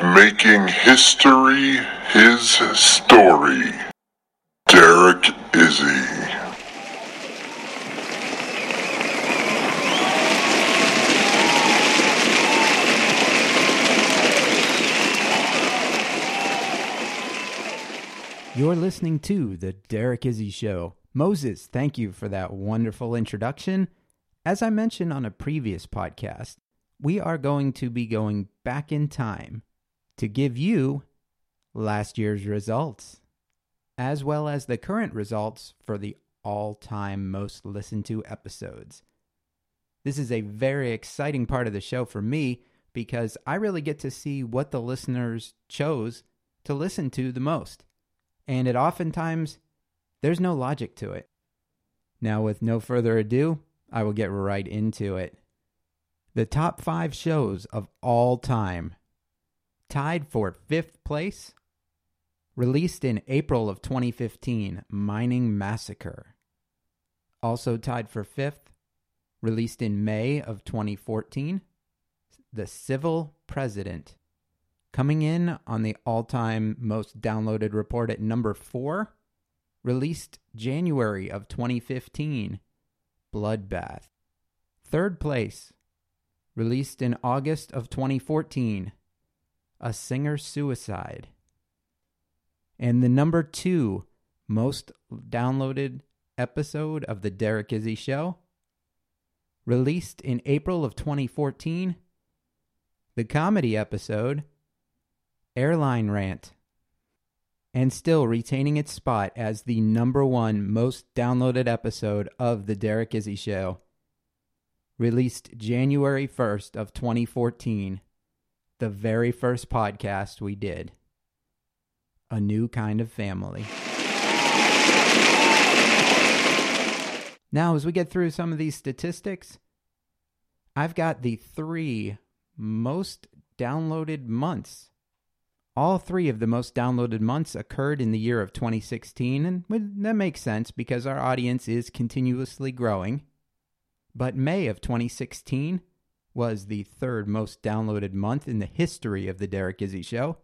Making history his story, Derek Izzy. You're listening to The Derek Izzy Show. Moses, thank you for that wonderful introduction. As I mentioned on a previous podcast, we are going to be going back in time to give you last year's results, as well as the current results for the all time most listened to episodes. This is a very exciting part of the show for me because I really get to see what the listeners chose to listen to the most and it oftentimes there's no logic to it. Now, with no further ado, I will get right into it. The top five shows of all time, tied for fifth place, released in April of 2015, Mining Massacre. Also tied for fifth, released in May of 2014, The Civil President. Coming in on the all time most downloaded report at number four, released January of 2015, Bloodbath. Third place, released in August of 2014, A Singer Suicide. And the number two most downloaded episode of The Derek Izzy Show, released in April of 2014, the comedy episode Airline Rant, and still retaining its spot as the number one most downloaded episode of The Derek Izzy Show. Released January 1st of 2014, the very first podcast we did. A new kind of family. Now, as we get through some of these statistics, I've got the three most downloaded months all three of the most downloaded months occurred in the year of 2016, and that makes sense because our audience is continuously growing. But May of 2016 was the third most downloaded month in the history of The Derek Izzy Show,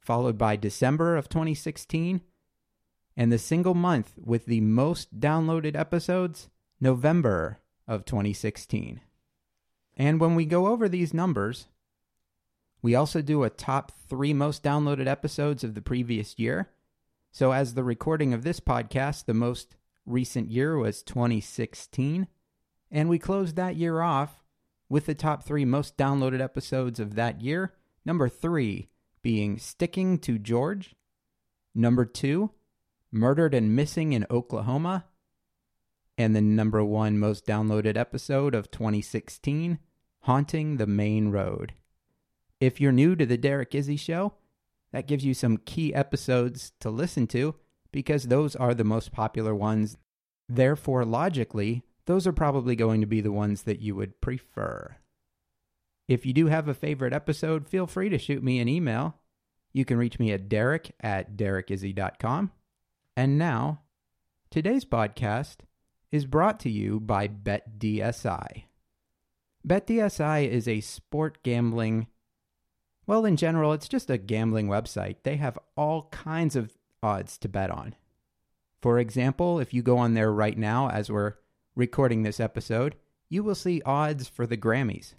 followed by December of 2016, and the single month with the most downloaded episodes, November of 2016. And when we go over these numbers, we also do a top three most downloaded episodes of the previous year. So, as the recording of this podcast, the most recent year was 2016. And we closed that year off with the top three most downloaded episodes of that year. Number three being Sticking to George. Number two, Murdered and Missing in Oklahoma. And the number one most downloaded episode of 2016, Haunting the Main Road. If you're new to the Derek Izzy Show, that gives you some key episodes to listen to because those are the most popular ones. Therefore, logically, those are probably going to be the ones that you would prefer. If you do have a favorite episode, feel free to shoot me an email. You can reach me at derek at derekizzy.com. And now, today's podcast is brought to you by BetDSI. BetDSI is a sport gambling well, in general, it's just a gambling website. They have all kinds of odds to bet on. For example, if you go on there right now as we're recording this episode, you will see odds for the Grammys.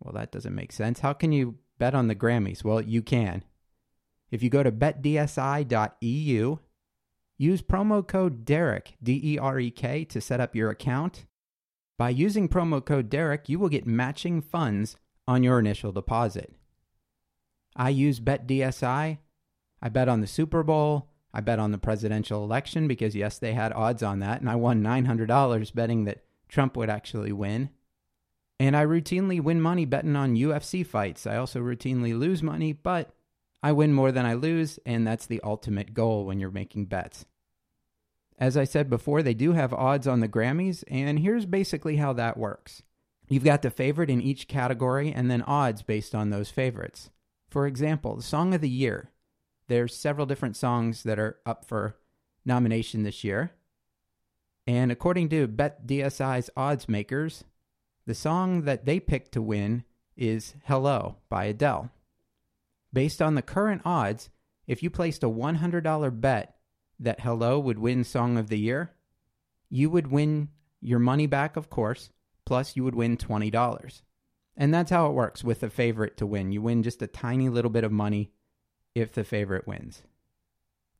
Well, that doesn't make sense. How can you bet on the Grammys? Well, you can. If you go to betdsi.eu, use promo code DEREK, D E R E K, to set up your account. By using promo code DEREK, you will get matching funds on your initial deposit. I use BetDSI. I bet on the Super Bowl. I bet on the presidential election because, yes, they had odds on that. And I won $900 betting that Trump would actually win. And I routinely win money betting on UFC fights. I also routinely lose money, but I win more than I lose, and that's the ultimate goal when you're making bets. As I said before, they do have odds on the Grammys, and here's basically how that works. You've got the favorite in each category and then odds based on those favorites. For example, the Song of the Year. There's several different songs that are up for nomination this year. And according to BetDSI's odds makers, the song that they picked to win is Hello by Adele. Based on the current odds, if you placed a $100 bet that Hello would win Song of the Year, you would win your money back, of course, plus you would win $20. And that's how it works with a favorite to win. You win just a tiny little bit of money if the favorite wins.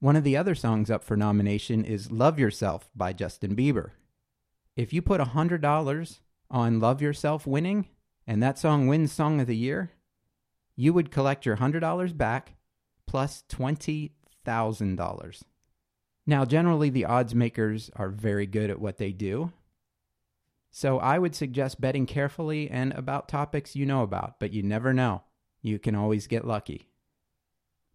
One of the other songs up for nomination is Love Yourself by Justin Bieber. If you put $100 on Love Yourself winning and that song wins Song of the Year, you would collect your $100 back plus $20,000. Now, generally, the odds makers are very good at what they do. So I would suggest betting carefully and about topics you know about, but you never know. You can always get lucky.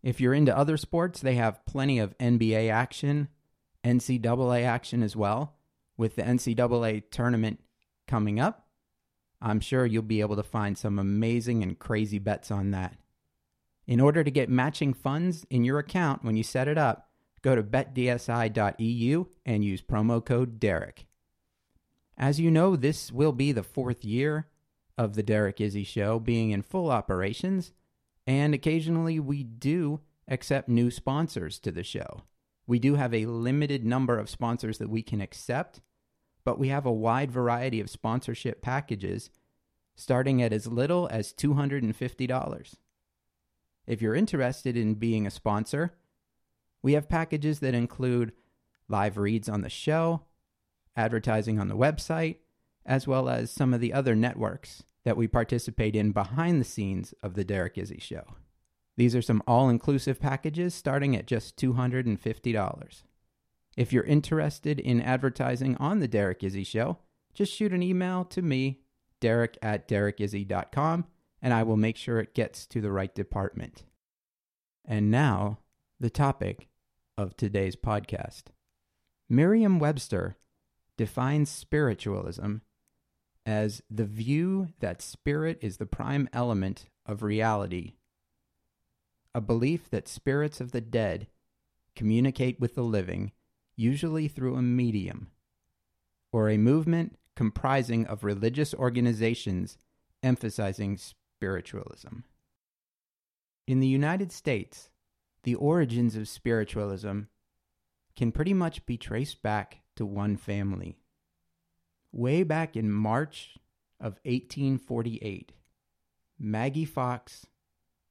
If you're into other sports, they have plenty of NBA action, NCAA action as well. With the NCAA tournament coming up, I'm sure you'll be able to find some amazing and crazy bets on that. In order to get matching funds in your account when you set it up, go to betdsi.eu and use promo code Derek. As you know, this will be the fourth year of the Derek Izzy Show being in full operations, and occasionally we do accept new sponsors to the show. We do have a limited number of sponsors that we can accept, but we have a wide variety of sponsorship packages starting at as little as $250. If you're interested in being a sponsor, we have packages that include live reads on the show, advertising on the website, as well as some of the other networks that we participate in behind the scenes of The Derek Izzy Show. These are some all inclusive packages starting at just $250. If you're interested in advertising on The Derek Izzy Show, just shoot an email to me, derek at derekizzy.com, and I will make sure it gets to the right department. And now, the topic of today's podcast. Merriam Webster defines spiritualism as the view that spirit is the prime element of reality, a belief that spirits of the dead communicate with the living, usually through a medium, or a movement comprising of religious organizations emphasizing spiritualism. In the United States, the origins of spiritualism can pretty much be traced back to one family. Way back in March of 1848, Maggie Fox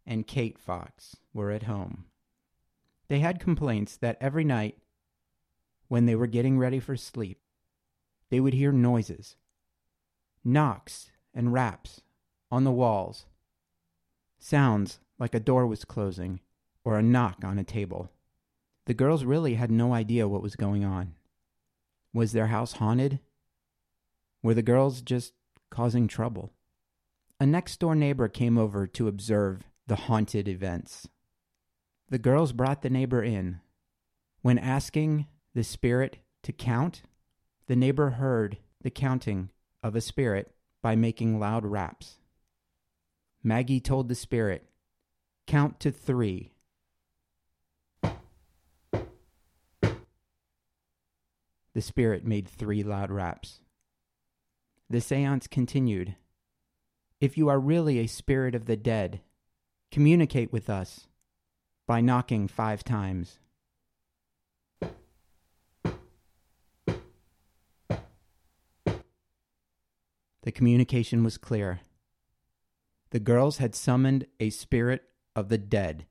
and Kate Fox were at home. They had complaints that every night, when they were getting ready for sleep, they would hear noises, knocks and raps on the walls, sounds like a door was closing or a knock on a table. The girls really had no idea what was going on. Was their house haunted? Were the girls just causing trouble? A next door neighbor came over to observe the haunted events. The girls brought the neighbor in. When asking the spirit to count, the neighbor heard the counting of a spirit by making loud raps. Maggie told the spirit, Count to three. The spirit made three loud raps. The seance continued. If you are really a spirit of the dead, communicate with us by knocking five times. The communication was clear. The girls had summoned a spirit of the dead.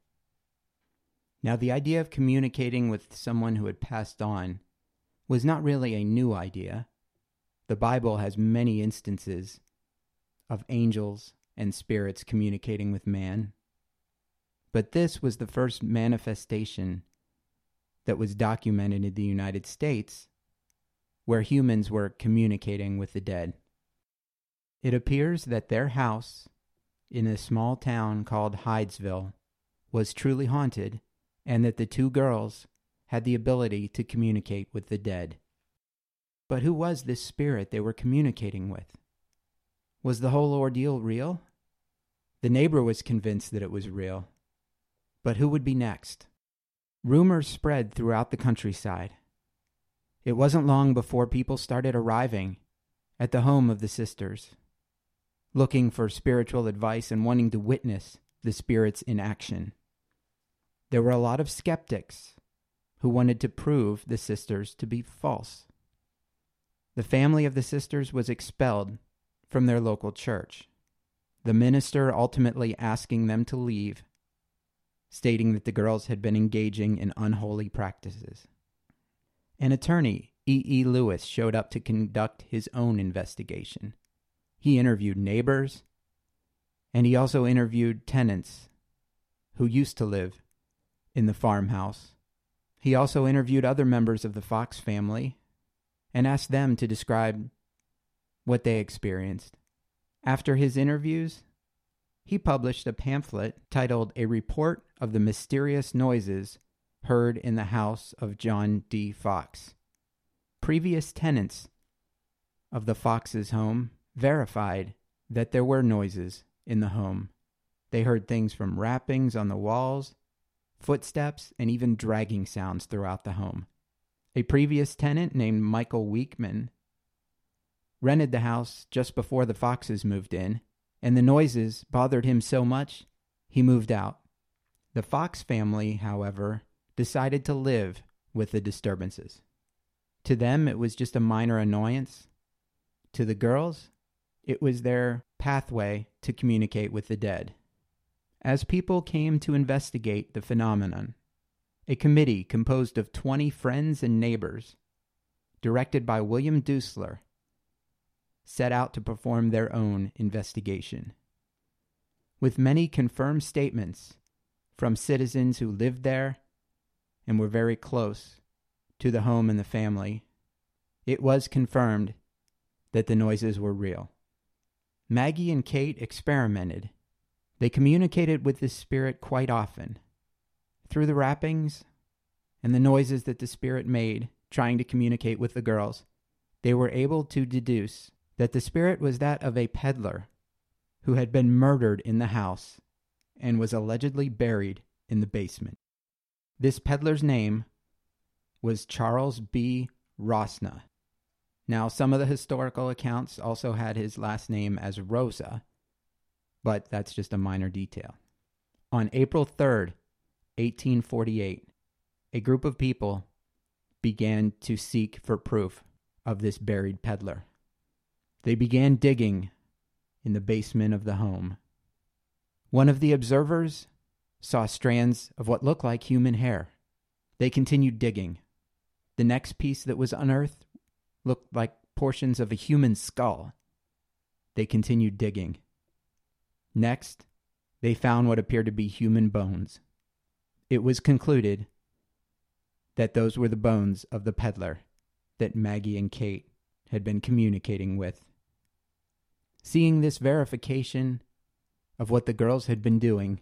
Now, the idea of communicating with someone who had passed on was not really a new idea. The Bible has many instances of angels and spirits communicating with man. But this was the first manifestation that was documented in the United States where humans were communicating with the dead. It appears that their house in a small town called Hydesville was truly haunted and that the two girls had the ability to communicate with the dead. But who was this spirit they were communicating with? Was the whole ordeal real? The neighbor was convinced that it was real. But who would be next? Rumors spread throughout the countryside. It wasn't long before people started arriving at the home of the sisters, looking for spiritual advice and wanting to witness the spirits in action. There were a lot of skeptics who wanted to prove the sisters to be false. The family of the sisters was expelled from their local church, the minister ultimately asking them to leave, stating that the girls had been engaging in unholy practices. An attorney, E. E. Lewis, showed up to conduct his own investigation. He interviewed neighbors, and he also interviewed tenants who used to live in the farmhouse. He also interviewed other members of the Fox family and asked them to describe what they experienced. After his interviews, he published a pamphlet titled A Report of the Mysterious Noises Heard in the House of John D. Fox. Previous tenants of the Fox's home verified that there were noises in the home. They heard things from rappings on the walls, footsteps, and even dragging sounds throughout the home. A previous tenant named Michael Weekman rented the house just before the Foxes moved in, and the noises bothered him so much he moved out. The Fox family, however, decided to live with the disturbances. To them, it was just a minor annoyance. To the girls, it was their pathway to communicate with the dead. As people came to investigate the phenomenon, a committee composed of 20 friends and neighbors, directed by William Duesler, set out to perform their own investigation. With many confirmed statements from citizens who lived there and were very close to the home and the family, it was confirmed that the noises were real. Maggie and Kate experimented. They communicated with the spirit quite often. Through the rappings and the noises that the spirit made trying to communicate with the girls, they were able to deduce that the spirit was that of a peddler who had been murdered in the house and was allegedly buried in the basement. This peddler's name was Charles B. Rosna. Now, some of the historical accounts also had his last name as Rosa, but that's just a minor detail. On April 3rd, 1848, a group of people began to seek for proof of this buried peddler. They began digging in the basement of the home. One of the observers saw strands of what looked like human hair. They continued digging. The next piece that was unearthed looked like portions of a human skull. They continued digging. Next, they found what appeared to be human bones. It was concluded that those were the bones of the peddler that Maggie and Kate had been communicating with. Seeing this verification of what the girls had been doing,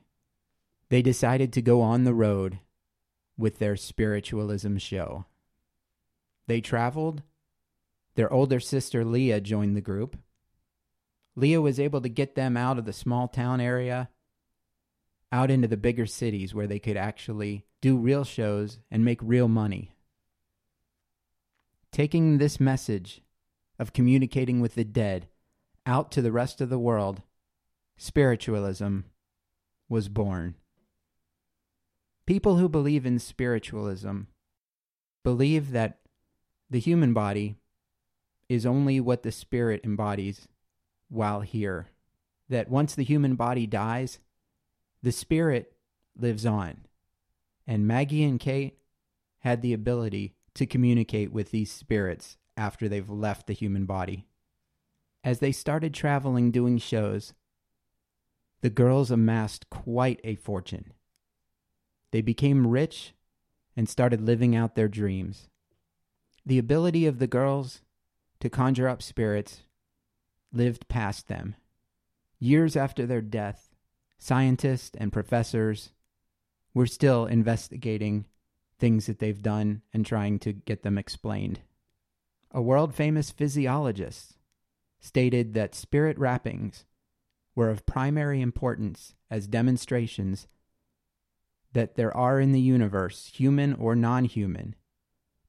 they decided to go on the road with their spiritualism show. They traveled. Their older sister Leah joined the group. Leah was able to get them out of the small town area, out into the bigger cities where they could actually do real shows and make real money. Taking this message of communicating with the dead out to the rest of the world, spiritualism was born. People who believe in spiritualism believe that the human body is only what the spirit embodies while here. That once the human body dies, the spirit lives on. And Maggie and Kate had the ability to communicate with these spirits after they've left the human body. As they started traveling doing shows, the girls amassed quite a fortune. They became rich and started living out their dreams. The ability of the girls to conjure up spirits lived past them. Years after their death, scientists and professors were still investigating things that they've done and trying to get them explained. A world famous physiologist stated that spirit rappings were of primary importance as demonstrations that there are in the universe, human or non human,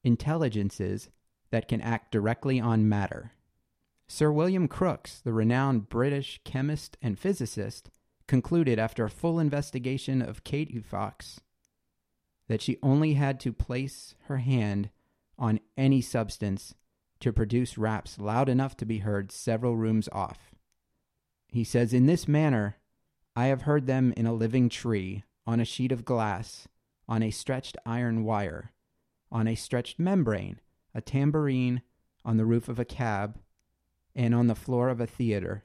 intelligences that can act directly on matter. Sir William Crookes, the renowned British chemist and physicist, concluded after a full investigation of Katie Fox that she only had to place her hand on any substance to produce raps loud enough to be heard several rooms off. He says, In this manner, I have heard them in a living tree, on a sheet of glass, on a stretched iron wire, on a stretched membrane, a tambourine, on the roof of a cab, and on the floor of a theater.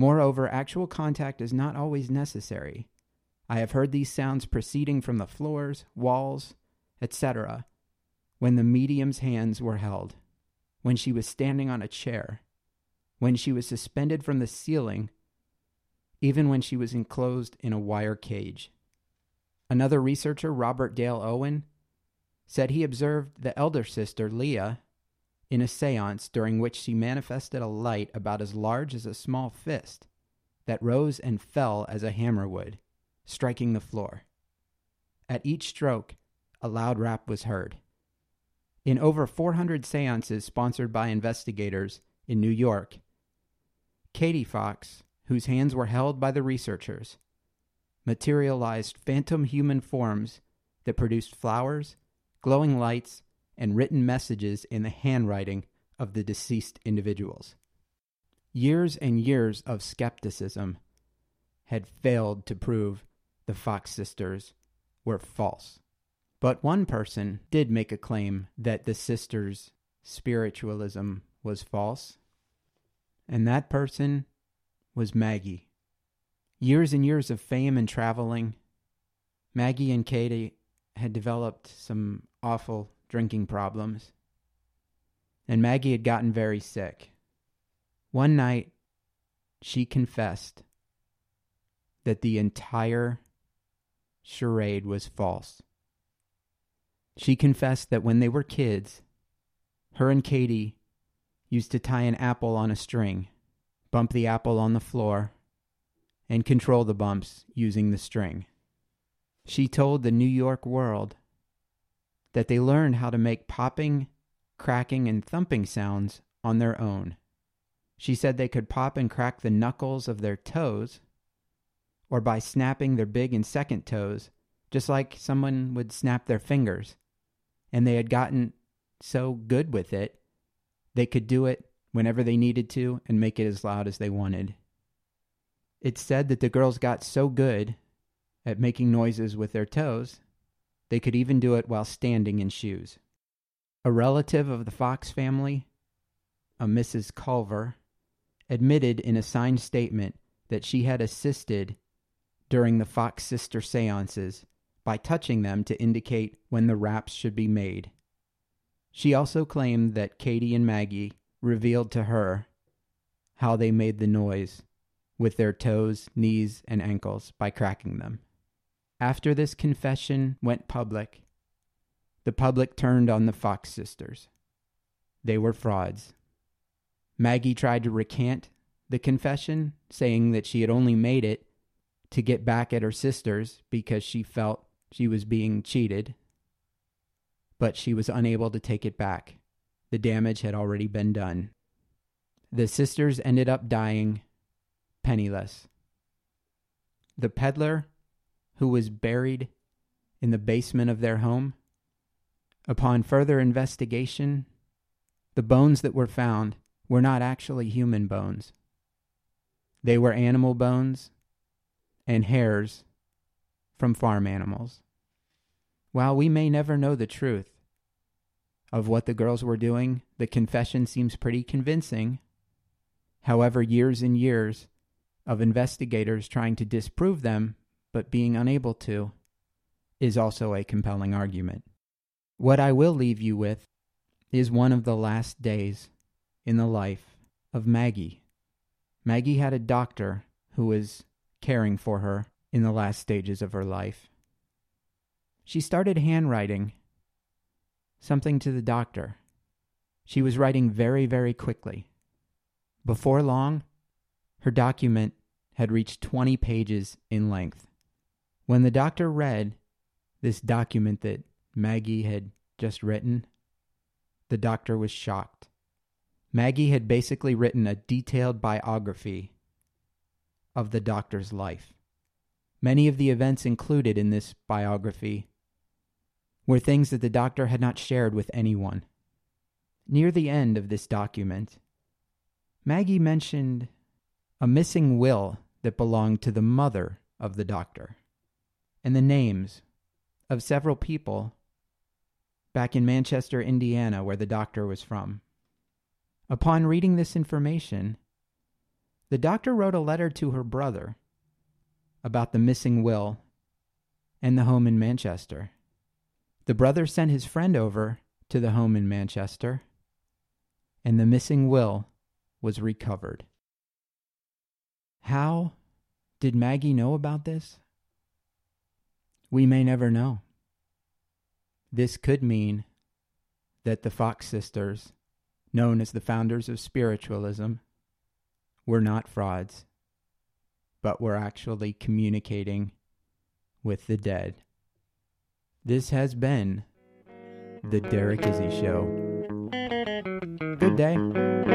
Moreover, actual contact is not always necessary. I have heard these sounds proceeding from the floors, walls, etc., when the medium's hands were held, when she was standing on a chair, when she was suspended from the ceiling, even when she was enclosed in a wire cage. Another researcher, Robert Dale Owen, said he observed the elder sister, Leah, in a seance during which she manifested a light about as large as a small fist that rose and fell as a hammer would, striking the floor. At each stroke, a loud rap was heard. In over 400 seances sponsored by investigators in New York, Katie Fox, whose hands were held by the researchers, materialized phantom human forms that produced flowers, glowing lights, and written messages in the handwriting of the deceased individuals. Years and years of skepticism had failed to prove the Fox sisters were false. But one person did make a claim that the sisters' spiritualism was false, and that person was Maggie. Years and years of fame and traveling, Maggie and Katie had developed some awful drinking problems, and Maggie had gotten very sick. One night, she confessed that the entire charade was false. She confessed that when they were kids, her and Katie used to tie an apple on a string, bump the apple on the floor, and control the bumps using the string. She told the New York World that they learned how to make popping, cracking, and thumping sounds on their own. She said they could pop and crack the knuckles of their toes, or by snapping their big and second toes, just like someone would snap their fingers. And they had gotten so good with it, they could do it whenever they needed to and make it as loud as they wanted. It's said that the girls got so good at making noises with their toes they could even do it while standing in shoes. A relative of the Fox family, a Mrs. Culver, admitted in a signed statement that she had assisted during the Fox sister seances by touching them to indicate when the raps should be made. She also claimed that Katie and Maggie revealed to her how they made the noise with their toes, knees, and ankles by cracking them. After this confession went public, the public turned on the Fox sisters. They were frauds. Maggie tried to recant the confession, saying that she had only made it to get back at her sisters because she felt she was being cheated. But she was unable to take it back. The damage had already been done. The sisters ended up dying penniless. The peddler who was buried in the basement of their home. Upon further investigation, the bones that were found were not actually human bones. They were animal bones and hairs from farm animals. While we may never know the truth of what the girls were doing, the confession seems pretty convincing. However, years and years of investigators trying to disprove them but being unable to is also a compelling argument. What I will leave you with is one of the last days in the life of Maggie. Maggie had a doctor who was caring for her in the last stages of her life. She started handwriting something to the doctor. She was writing very, very quickly. Before long, her document had reached 20 pages in length. When the doctor read this document that Maggie had just written, the doctor was shocked. Maggie had basically written a detailed biography of the doctor's life. Many of the events included in this biography were things that the doctor had not shared with anyone. Near the end of this document, Maggie mentioned a missing will that belonged to the mother of the doctor and the names of several people back in Manchester, Indiana, where the doctor was from. Upon reading this information, the doctor wrote a letter to her brother about the missing will and the home in Manchester. The brother sent his friend over to the home in Manchester, and the missing will was recovered. How did Maggie know about this? We may never know. This could mean that the Fox sisters, known as the founders of spiritualism, were not frauds, but were actually communicating with the dead. This has been the Derek Izzy Show. Good day.